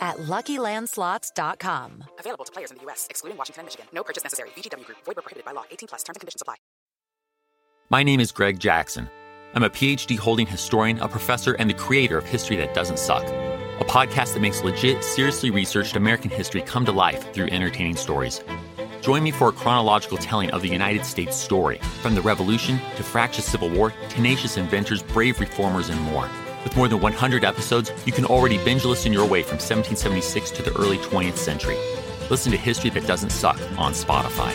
at LuckyLandSlots.com. Available to players in the U.S., excluding Washington and Michigan. No purchase necessary. VGW Group. Void where prohibited by law. 18 plus. Terms and conditions apply. My name is Greg Jackson. I'm a PhD-holding historian, a professor, and the creator of History That Doesn't Suck, a podcast that makes legit, seriously researched American history come to life through entertaining stories. Join me for a chronological telling of the United States story, from the Revolution to fractious Civil War, tenacious inventors, brave reformers, and more. With more than 100 episodes, you can already binge listen your way from 1776 to the early 20th century. Listen to History That Doesn't Suck on Spotify.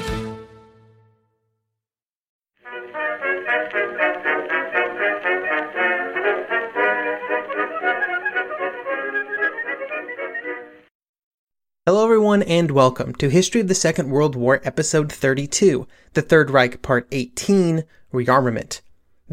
Hello, everyone, and welcome to History of the Second World War, Episode 32, The Third Reich, Part 18 Rearmament.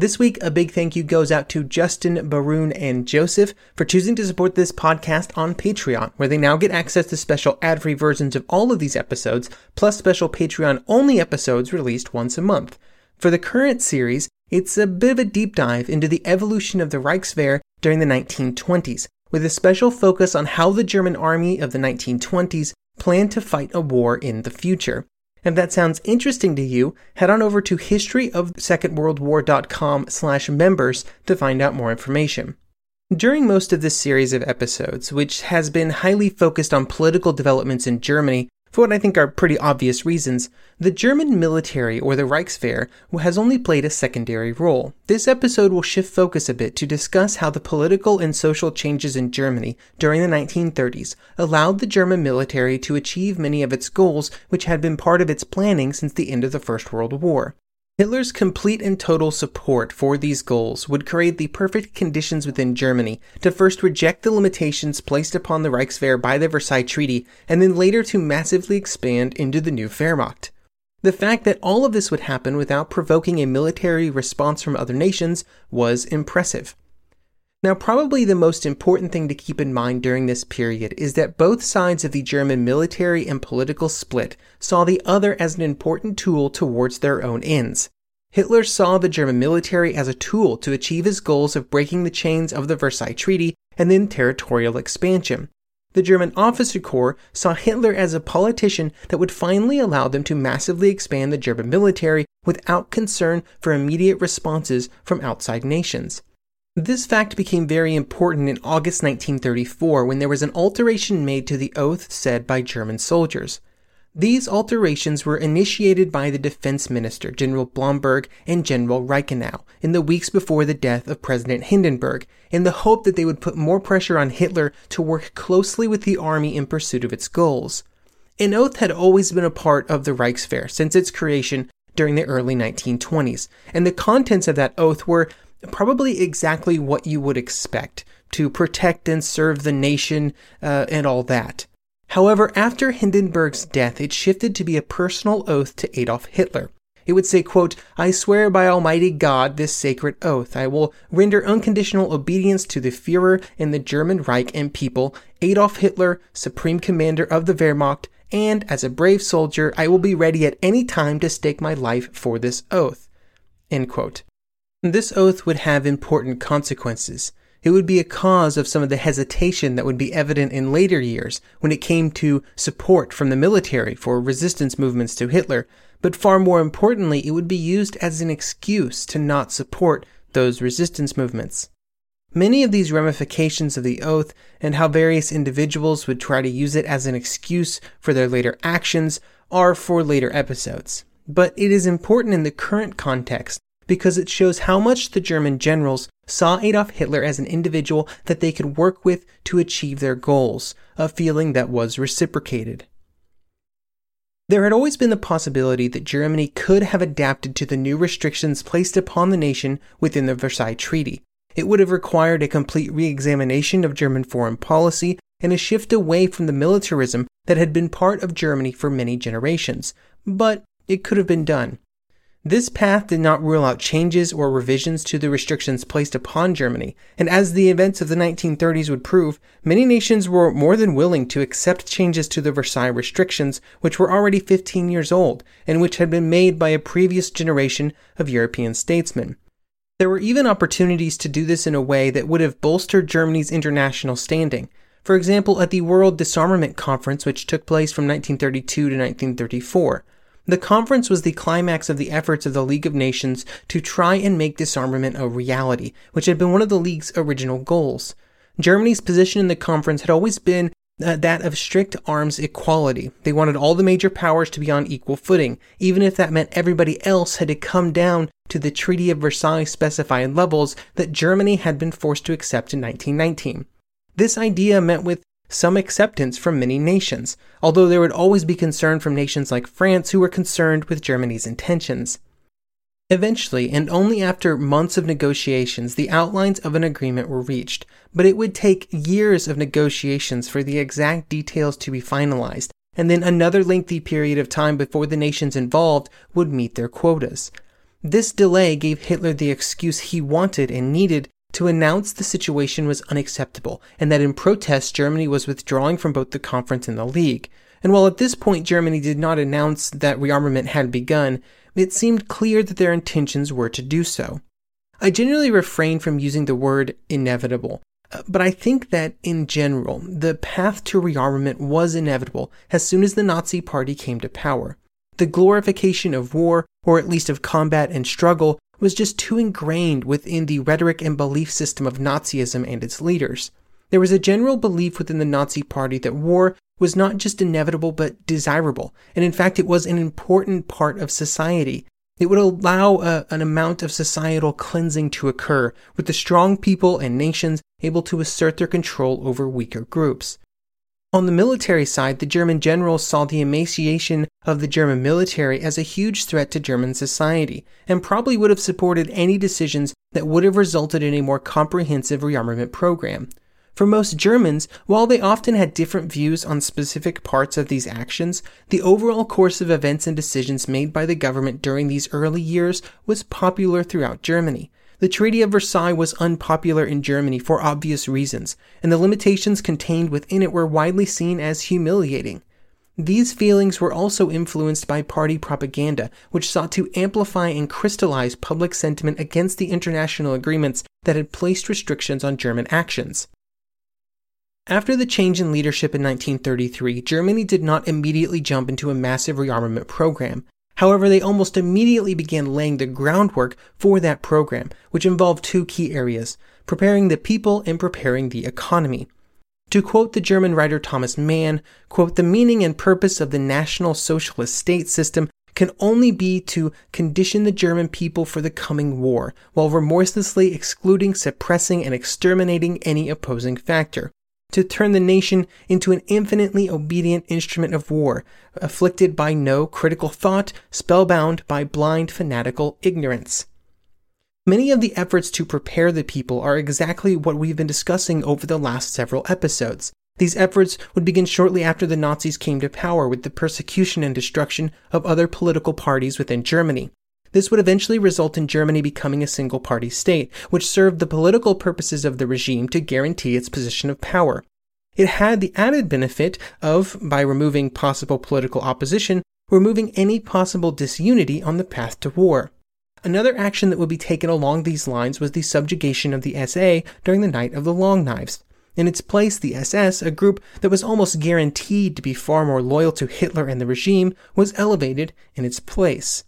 This week, a big thank you goes out to Justin, Baroon, and Joseph for choosing to support this podcast on Patreon, where they now get access to special ad free versions of all of these episodes, plus special Patreon only episodes released once a month. For the current series, it's a bit of a deep dive into the evolution of the Reichswehr during the 1920s, with a special focus on how the German army of the 1920s planned to fight a war in the future. If that sounds interesting to you, head on over to historyofsecondworldwar.com slash members to find out more information. During most of this series of episodes, which has been highly focused on political developments in Germany, for what I think are pretty obvious reasons, the German military, or the Reichswehr, has only played a secondary role. This episode will shift focus a bit to discuss how the political and social changes in Germany during the 1930s allowed the German military to achieve many of its goals, which had been part of its planning since the end of the First World War. Hitler's complete and total support for these goals would create the perfect conditions within Germany to first reject the limitations placed upon the Reichswehr by the Versailles Treaty, and then later to massively expand into the new Wehrmacht. The fact that all of this would happen without provoking a military response from other nations was impressive. Now, probably the most important thing to keep in mind during this period is that both sides of the German military and political split saw the other as an important tool towards their own ends. Hitler saw the German military as a tool to achieve his goals of breaking the chains of the Versailles Treaty and then territorial expansion. The German officer corps saw Hitler as a politician that would finally allow them to massively expand the German military without concern for immediate responses from outside nations. This fact became very important in August 1934 when there was an alteration made to the oath said by German soldiers. These alterations were initiated by the defense minister, General Blomberg, and General Reichenau in the weeks before the death of President Hindenburg, in the hope that they would put more pressure on Hitler to work closely with the army in pursuit of its goals. An oath had always been a part of the Reichswehr since its creation during the early 1920s, and the contents of that oath were probably exactly what you would expect to protect and serve the nation uh, and all that. However, after Hindenburg's death, it shifted to be a personal oath to Adolf Hitler. It would say, quote, I swear by Almighty God this sacred oath. I will render unconditional obedience to the Fuhrer and the German Reich and people, Adolf Hitler, Supreme Commander of the Wehrmacht, and as a brave soldier, I will be ready at any time to stake my life for this oath. End quote. This oath would have important consequences. It would be a cause of some of the hesitation that would be evident in later years when it came to support from the military for resistance movements to Hitler, but far more importantly, it would be used as an excuse to not support those resistance movements. Many of these ramifications of the oath and how various individuals would try to use it as an excuse for their later actions are for later episodes. But it is important in the current context because it shows how much the German generals saw Adolf Hitler as an individual that they could work with to achieve their goals, a feeling that was reciprocated. There had always been the possibility that Germany could have adapted to the new restrictions placed upon the nation within the Versailles Treaty. It would have required a complete re examination of German foreign policy and a shift away from the militarism that had been part of Germany for many generations, but it could have been done. This path did not rule out changes or revisions to the restrictions placed upon Germany, and as the events of the 1930s would prove, many nations were more than willing to accept changes to the Versailles restrictions, which were already 15 years old and which had been made by a previous generation of European statesmen. There were even opportunities to do this in a way that would have bolstered Germany's international standing. For example, at the World Disarmament Conference, which took place from 1932 to 1934. The conference was the climax of the efforts of the League of Nations to try and make disarmament a reality, which had been one of the League's original goals. Germany's position in the conference had always been uh, that of strict arms equality. They wanted all the major powers to be on equal footing, even if that meant everybody else had to come down to the Treaty of Versailles specified levels that Germany had been forced to accept in 1919. This idea met with some acceptance from many nations, although there would always be concern from nations like France who were concerned with Germany's intentions. Eventually, and only after months of negotiations, the outlines of an agreement were reached, but it would take years of negotiations for the exact details to be finalized, and then another lengthy period of time before the nations involved would meet their quotas. This delay gave Hitler the excuse he wanted and needed to announce the situation was unacceptable and that in protest Germany was withdrawing from both the conference and the League. And while at this point Germany did not announce that rearmament had begun, it seemed clear that their intentions were to do so. I generally refrain from using the word inevitable, uh, but I think that in general, the path to rearmament was inevitable as soon as the Nazi Party came to power. The glorification of war, or at least of combat and struggle, was just too ingrained within the rhetoric and belief system of Nazism and its leaders. There was a general belief within the Nazi Party that war was not just inevitable but desirable, and in fact, it was an important part of society. It would allow a, an amount of societal cleansing to occur, with the strong people and nations able to assert their control over weaker groups. On the military side, the German generals saw the emaciation of the German military as a huge threat to German society, and probably would have supported any decisions that would have resulted in a more comprehensive rearmament program. For most Germans, while they often had different views on specific parts of these actions, the overall course of events and decisions made by the government during these early years was popular throughout Germany. The Treaty of Versailles was unpopular in Germany for obvious reasons, and the limitations contained within it were widely seen as humiliating. These feelings were also influenced by party propaganda, which sought to amplify and crystallize public sentiment against the international agreements that had placed restrictions on German actions. After the change in leadership in 1933, Germany did not immediately jump into a massive rearmament program. However, they almost immediately began laying the groundwork for that program, which involved two key areas preparing the people and preparing the economy. To quote the German writer Thomas Mann, quote, the meaning and purpose of the National Socialist state system can only be to condition the German people for the coming war, while remorselessly excluding, suppressing, and exterminating any opposing factor to turn the nation into an infinitely obedient instrument of war, afflicted by no critical thought, spellbound by blind fanatical ignorance. Many of the efforts to prepare the people are exactly what we've been discussing over the last several episodes. These efforts would begin shortly after the Nazis came to power with the persecution and destruction of other political parties within Germany. This would eventually result in Germany becoming a single party state, which served the political purposes of the regime to guarantee its position of power. It had the added benefit of, by removing possible political opposition, removing any possible disunity on the path to war. Another action that would be taken along these lines was the subjugation of the SA during the Night of the Long Knives. In its place, the SS, a group that was almost guaranteed to be far more loyal to Hitler and the regime, was elevated in its place.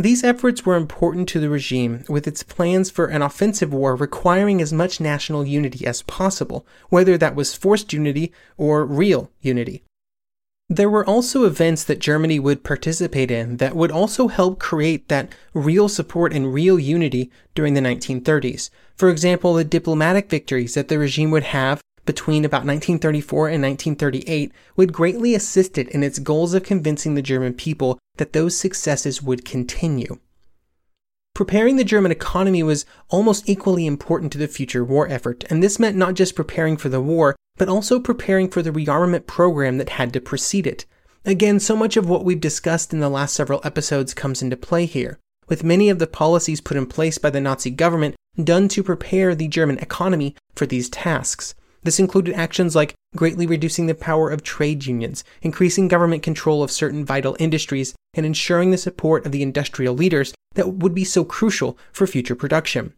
These efforts were important to the regime, with its plans for an offensive war requiring as much national unity as possible, whether that was forced unity or real unity. There were also events that Germany would participate in that would also help create that real support and real unity during the 1930s. For example, the diplomatic victories that the regime would have between about 1934 and 1938 would greatly assist it in its goals of convincing the German people that those successes would continue. Preparing the German economy was almost equally important to the future war effort, and this meant not just preparing for the war, but also preparing for the rearmament program that had to precede it. Again, so much of what we've discussed in the last several episodes comes into play here, with many of the policies put in place by the Nazi government done to prepare the German economy for these tasks. This included actions like greatly reducing the power of trade unions, increasing government control of certain vital industries, and ensuring the support of the industrial leaders that would be so crucial for future production.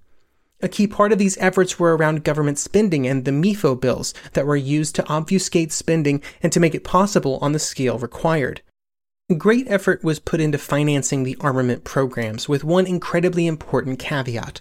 A key part of these efforts were around government spending and the Mefo bills that were used to obfuscate spending and to make it possible on the scale required. Great effort was put into financing the armament programs with one incredibly important caveat.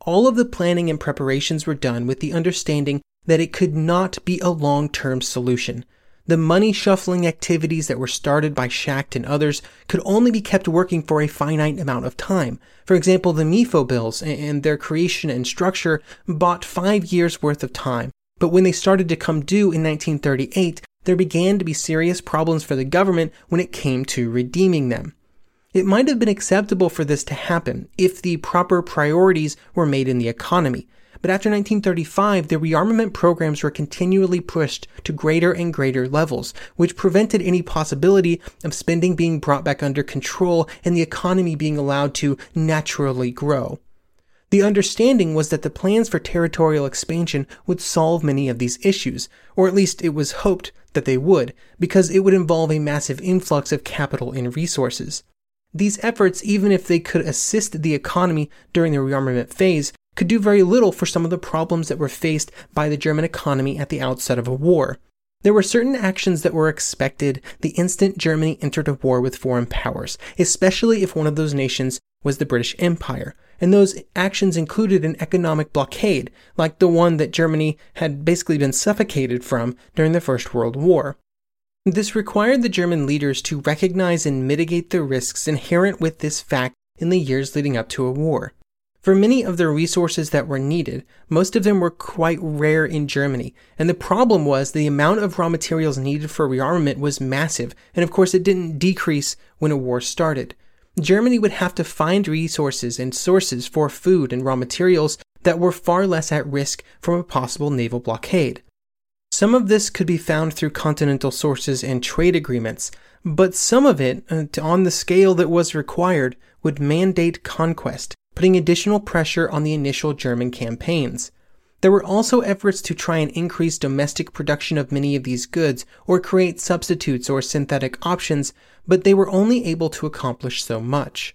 All of the planning and preparations were done with the understanding that it could not be a long term solution. The money shuffling activities that were started by Schacht and others could only be kept working for a finite amount of time. For example, the Mefo bills and their creation and structure bought five years worth of time. But when they started to come due in 1938, there began to be serious problems for the government when it came to redeeming them. It might have been acceptable for this to happen if the proper priorities were made in the economy. But after 1935, the rearmament programs were continually pushed to greater and greater levels, which prevented any possibility of spending being brought back under control and the economy being allowed to naturally grow. The understanding was that the plans for territorial expansion would solve many of these issues, or at least it was hoped that they would, because it would involve a massive influx of capital and resources. These efforts, even if they could assist the economy during the rearmament phase, could do very little for some of the problems that were faced by the German economy at the outset of a war. There were certain actions that were expected the instant Germany entered a war with foreign powers, especially if one of those nations was the British Empire. And those actions included an economic blockade, like the one that Germany had basically been suffocated from during the First World War. This required the German leaders to recognize and mitigate the risks inherent with this fact in the years leading up to a war. For many of the resources that were needed, most of them were quite rare in Germany, and the problem was the amount of raw materials needed for rearmament was massive, and of course it didn't decrease when a war started. Germany would have to find resources and sources for food and raw materials that were far less at risk from a possible naval blockade. Some of this could be found through continental sources and trade agreements, but some of it, uh, on the scale that was required, would mandate conquest, putting additional pressure on the initial German campaigns. There were also efforts to try and increase domestic production of many of these goods or create substitutes or synthetic options, but they were only able to accomplish so much.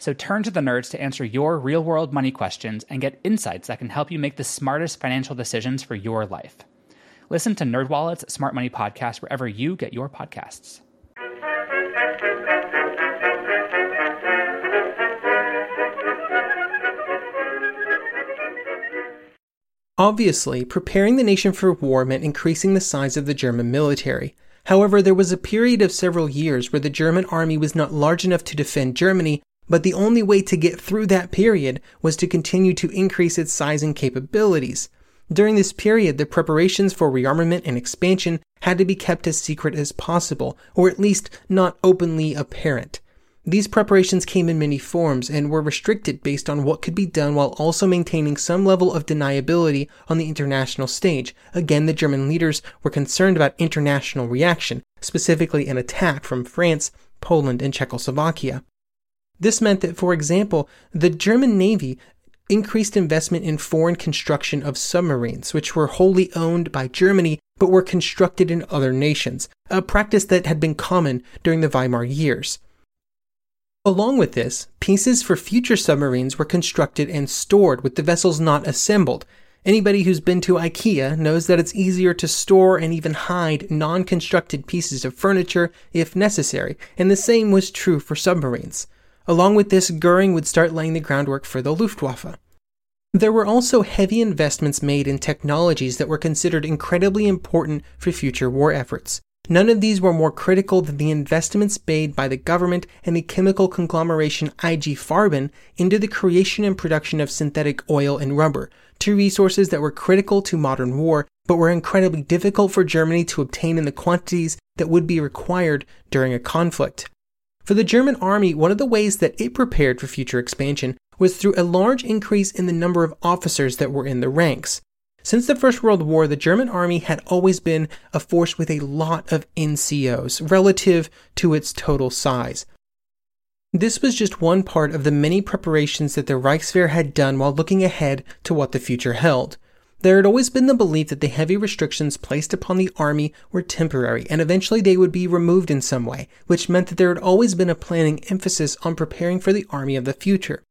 So turn to the nerds to answer your real world money questions and get insights that can help you make the smartest financial decisions for your life. Listen to NerdWallet's Smart Money Podcast wherever you get your podcasts. Obviously, preparing the nation for war meant increasing the size of the German military. However, there was a period of several years where the German army was not large enough to defend Germany, but the only way to get through that period was to continue to increase its size and capabilities. During this period, the preparations for rearmament and expansion had to be kept as secret as possible, or at least not openly apparent. These preparations came in many forms and were restricted based on what could be done while also maintaining some level of deniability on the international stage. Again, the German leaders were concerned about international reaction, specifically an attack from France, Poland, and Czechoslovakia. This meant that, for example, the German Navy increased investment in foreign construction of submarines, which were wholly owned by Germany but were constructed in other nations, a practice that had been common during the Weimar years. Along with this, pieces for future submarines were constructed and stored with the vessels not assembled. Anybody who's been to IKEA knows that it's easier to store and even hide non constructed pieces of furniture if necessary, and the same was true for submarines. Along with this, Goering would start laying the groundwork for the Luftwaffe. There were also heavy investments made in technologies that were considered incredibly important for future war efforts. None of these were more critical than the investments made by the government and the chemical conglomeration IG Farben into the creation and production of synthetic oil and rubber, two resources that were critical to modern war but were incredibly difficult for Germany to obtain in the quantities that would be required during a conflict. For the German army, one of the ways that it prepared for future expansion was through a large increase in the number of officers that were in the ranks. Since the First World War, the German army had always been a force with a lot of NCOs relative to its total size. This was just one part of the many preparations that the Reichswehr had done while looking ahead to what the future held. There had always been the belief that the heavy restrictions placed upon the army were temporary and eventually they would be removed in some way, which meant that there had always been a planning emphasis on preparing for the army of the future.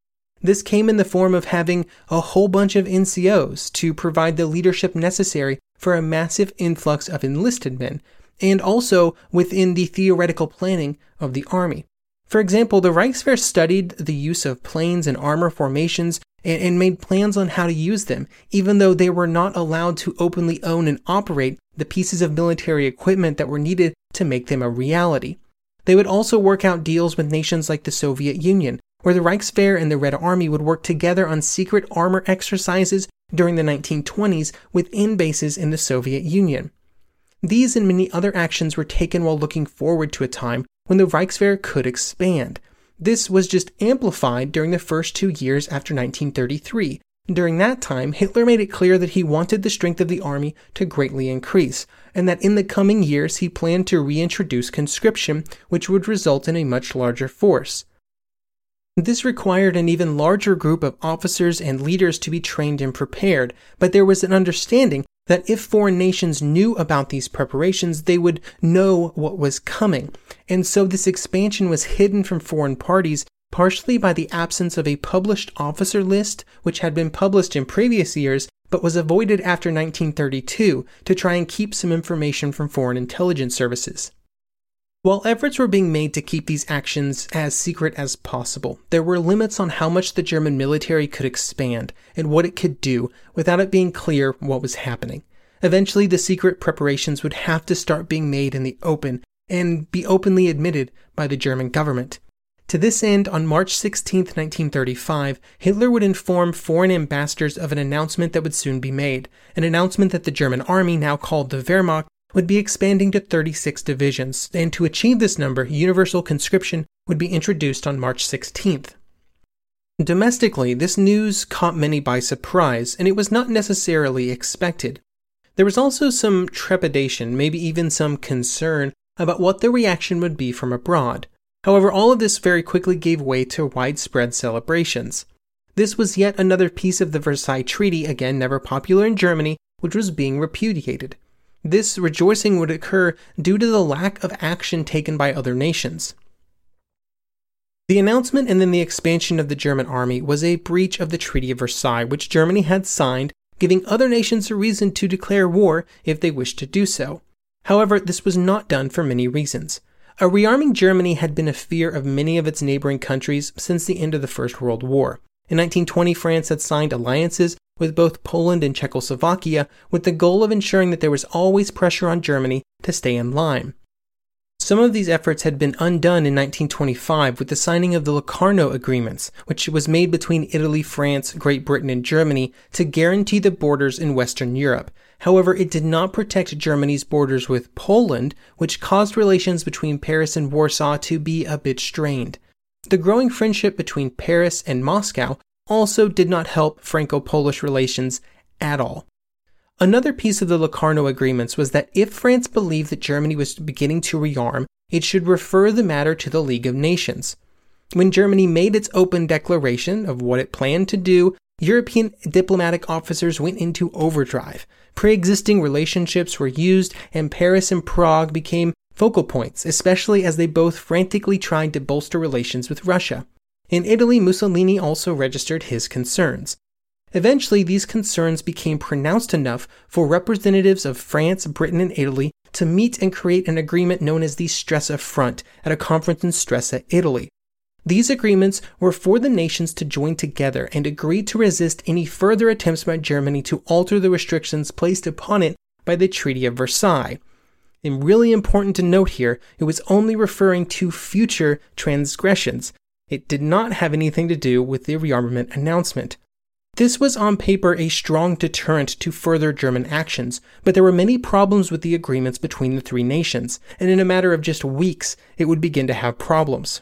This came in the form of having a whole bunch of NCOs to provide the leadership necessary for a massive influx of enlisted men, and also within the theoretical planning of the army. For example, the Reichswehr studied the use of planes and armor formations and, and made plans on how to use them, even though they were not allowed to openly own and operate the pieces of military equipment that were needed to make them a reality. They would also work out deals with nations like the Soviet Union, where the Reichswehr and the Red Army would work together on secret armor exercises during the 1920s within bases in the Soviet Union. These and many other actions were taken while looking forward to a time when the Reichswehr could expand, this was just amplified during the first two years after 1933. During that time, Hitler made it clear that he wanted the strength of the army to greatly increase, and that in the coming years he planned to reintroduce conscription, which would result in a much larger force. This required an even larger group of officers and leaders to be trained and prepared, but there was an understanding that if foreign nations knew about these preparations, they would know what was coming. And so this expansion was hidden from foreign parties partially by the absence of a published officer list, which had been published in previous years but was avoided after 1932 to try and keep some information from foreign intelligence services. While efforts were being made to keep these actions as secret as possible, there were limits on how much the German military could expand and what it could do without it being clear what was happening. Eventually, the secret preparations would have to start being made in the open and be openly admitted by the German government. To this end, on March 16, 1935, Hitler would inform foreign ambassadors of an announcement that would soon be made, an announcement that the German army, now called the Wehrmacht, would be expanding to 36 divisions, and to achieve this number, universal conscription would be introduced on March 16th. Domestically, this news caught many by surprise, and it was not necessarily expected. There was also some trepidation, maybe even some concern, about what the reaction would be from abroad. However, all of this very quickly gave way to widespread celebrations. This was yet another piece of the Versailles Treaty, again never popular in Germany, which was being repudiated. This rejoicing would occur due to the lack of action taken by other nations. The announcement and then the expansion of the German army was a breach of the Treaty of Versailles, which Germany had signed, giving other nations a reason to declare war if they wished to do so. However, this was not done for many reasons. A rearming Germany had been a fear of many of its neighboring countries since the end of the First World War. In 1920, France had signed alliances with both Poland and Czechoslovakia with the goal of ensuring that there was always pressure on Germany to stay in line. Some of these efforts had been undone in 1925 with the signing of the Locarno Agreements, which was made between Italy, France, Great Britain, and Germany to guarantee the borders in Western Europe. However, it did not protect Germany's borders with Poland, which caused relations between Paris and Warsaw to be a bit strained. The growing friendship between Paris and Moscow also did not help Franco Polish relations at all. Another piece of the Locarno agreements was that if France believed that Germany was beginning to rearm, it should refer the matter to the League of Nations. When Germany made its open declaration of what it planned to do, European diplomatic officers went into overdrive. Pre existing relationships were used, and Paris and Prague became focal points, especially as they both frantically tried to bolster relations with Russia. In Italy, Mussolini also registered his concerns. Eventually, these concerns became pronounced enough for representatives of France, Britain, and Italy to meet and create an agreement known as the Stresa Front at a conference in Stresa, Italy. These agreements were for the nations to join together and agree to resist any further attempts by Germany to alter the restrictions placed upon it by the Treaty of Versailles. And really important to note here, it was only referring to future transgressions. It did not have anything to do with the rearmament announcement. This was on paper a strong deterrent to further German actions, but there were many problems with the agreements between the three nations, and in a matter of just weeks, it would begin to have problems.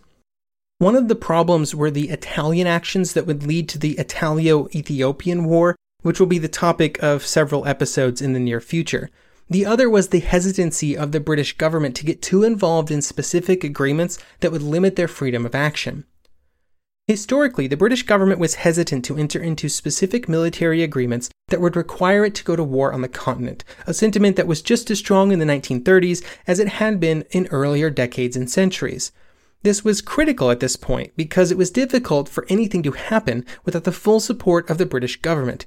One of the problems were the Italian actions that would lead to the Italo Ethiopian War, which will be the topic of several episodes in the near future. The other was the hesitancy of the British government to get too involved in specific agreements that would limit their freedom of action. Historically, the British government was hesitant to enter into specific military agreements that would require it to go to war on the continent, a sentiment that was just as strong in the 1930s as it had been in earlier decades and centuries. This was critical at this point because it was difficult for anything to happen without the full support of the British government.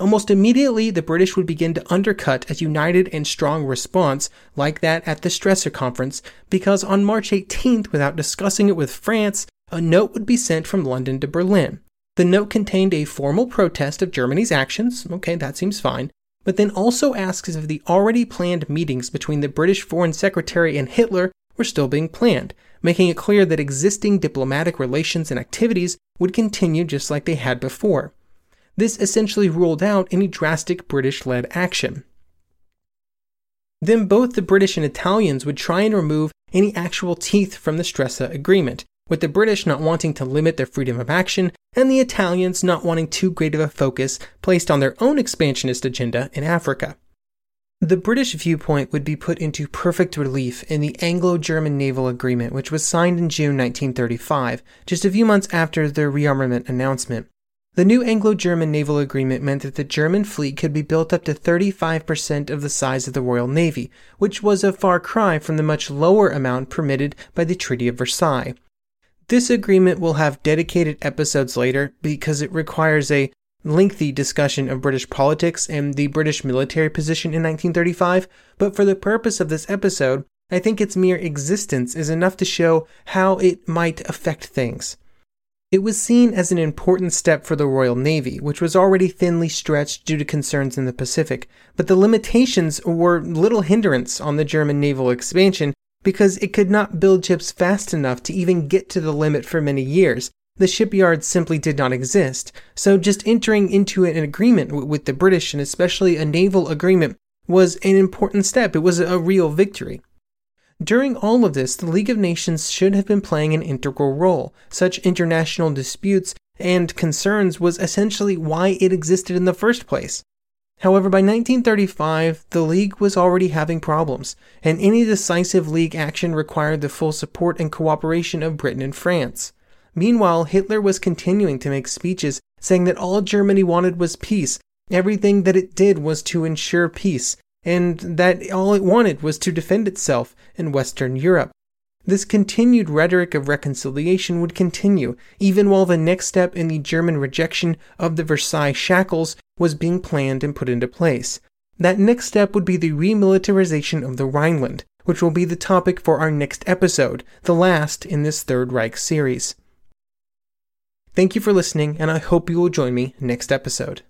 Almost immediately, the British would begin to undercut a united and strong response like that at the Stresa Conference, because on March 18th, without discussing it with France, a note would be sent from London to Berlin. The note contained a formal protest of Germany's actions. Okay, that seems fine. But then also asks if the already planned meetings between the British Foreign Secretary and Hitler were still being planned, making it clear that existing diplomatic relations and activities would continue just like they had before. This essentially ruled out any drastic British led action. Then both the British and Italians would try and remove any actual teeth from the Stresa Agreement, with the British not wanting to limit their freedom of action and the Italians not wanting too great of a focus placed on their own expansionist agenda in Africa. The British viewpoint would be put into perfect relief in the Anglo German Naval Agreement, which was signed in June 1935, just a few months after the rearmament announcement. The new Anglo German Naval Agreement meant that the German fleet could be built up to 35% of the size of the Royal Navy, which was a far cry from the much lower amount permitted by the Treaty of Versailles. This agreement will have dedicated episodes later because it requires a lengthy discussion of British politics and the British military position in 1935, but for the purpose of this episode, I think its mere existence is enough to show how it might affect things. It was seen as an important step for the Royal Navy, which was already thinly stretched due to concerns in the Pacific, but the limitations were little hindrance on the German naval expansion because it could not build ships fast enough to even get to the limit for many years. The shipyards simply did not exist, so just entering into an agreement with the British, and especially a naval agreement, was an important step. It was a real victory. During all of this, the League of Nations should have been playing an integral role. Such international disputes and concerns was essentially why it existed in the first place. However, by 1935, the League was already having problems, and any decisive League action required the full support and cooperation of Britain and France. Meanwhile, Hitler was continuing to make speeches saying that all Germany wanted was peace, everything that it did was to ensure peace, and that all it wanted was to defend itself in Western Europe. This continued rhetoric of reconciliation would continue, even while the next step in the German rejection of the Versailles shackles was being planned and put into place. That next step would be the remilitarization of the Rhineland, which will be the topic for our next episode, the last in this Third Reich series. Thank you for listening, and I hope you will join me next episode.